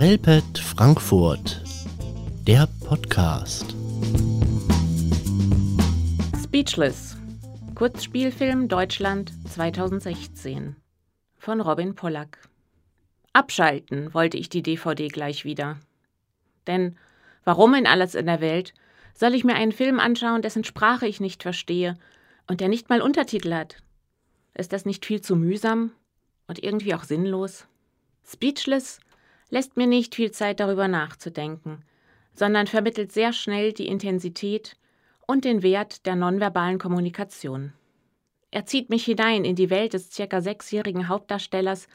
Relpet Frankfurt, der Podcast. Speechless. Kurzspielfilm Deutschland 2016 von Robin Pollack. Abschalten wollte ich die DVD gleich wieder. Denn warum in alles in der Welt soll ich mir einen Film anschauen, dessen Sprache ich nicht verstehe und der nicht mal Untertitel hat? Ist das nicht viel zu mühsam und irgendwie auch sinnlos? Speechless lässt mir nicht viel Zeit darüber nachzudenken, sondern vermittelt sehr schnell die Intensität und den Wert der nonverbalen Kommunikation. Er zieht mich hinein in die Welt des circa sechsjährigen Hauptdarstellers,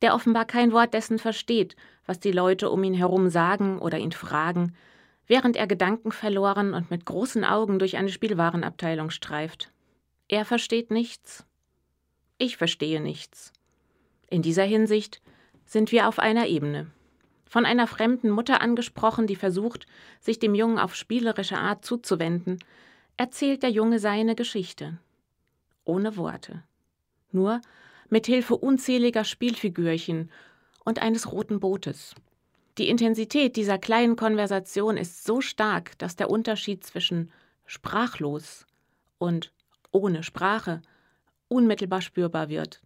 der offenbar kein Wort dessen versteht, was die Leute um ihn herum sagen oder ihn fragen, während er gedankenverloren und mit großen Augen durch eine Spielwarenabteilung streift. Er versteht nichts. Ich verstehe nichts. In dieser Hinsicht sind wir auf einer Ebene. Von einer fremden Mutter angesprochen, die versucht, sich dem Jungen auf spielerische Art zuzuwenden, erzählt der Junge seine Geschichte. Ohne Worte. Nur mit Hilfe unzähliger Spielfigürchen und eines roten Bootes. Die Intensität dieser kleinen Konversation ist so stark, dass der Unterschied zwischen sprachlos und ohne Sprache unmittelbar spürbar wird.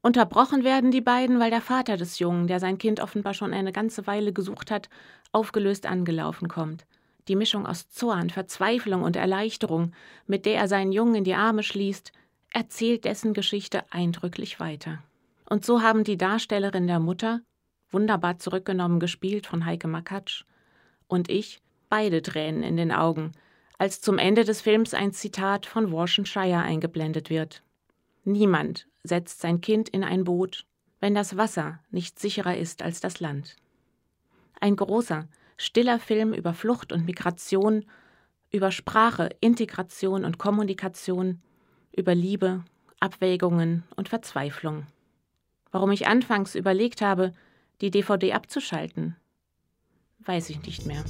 Unterbrochen werden die beiden, weil der Vater des Jungen, der sein Kind offenbar schon eine ganze Weile gesucht hat, aufgelöst angelaufen kommt. Die Mischung aus Zorn, Verzweiflung und Erleichterung, mit der er seinen Jungen in die Arme schließt, erzählt dessen Geschichte eindrücklich weiter. Und so haben die Darstellerin der Mutter, wunderbar zurückgenommen gespielt von Heike Makatsch, und ich beide Tränen in den Augen, als zum Ende des Films ein Zitat von Worcestershire eingeblendet wird. Niemand setzt sein Kind in ein Boot, wenn das Wasser nicht sicherer ist als das Land. Ein großer, stiller Film über Flucht und Migration, über Sprache, Integration und Kommunikation, über Liebe, Abwägungen und Verzweiflung. Warum ich anfangs überlegt habe, die DVD abzuschalten, weiß ich nicht mehr.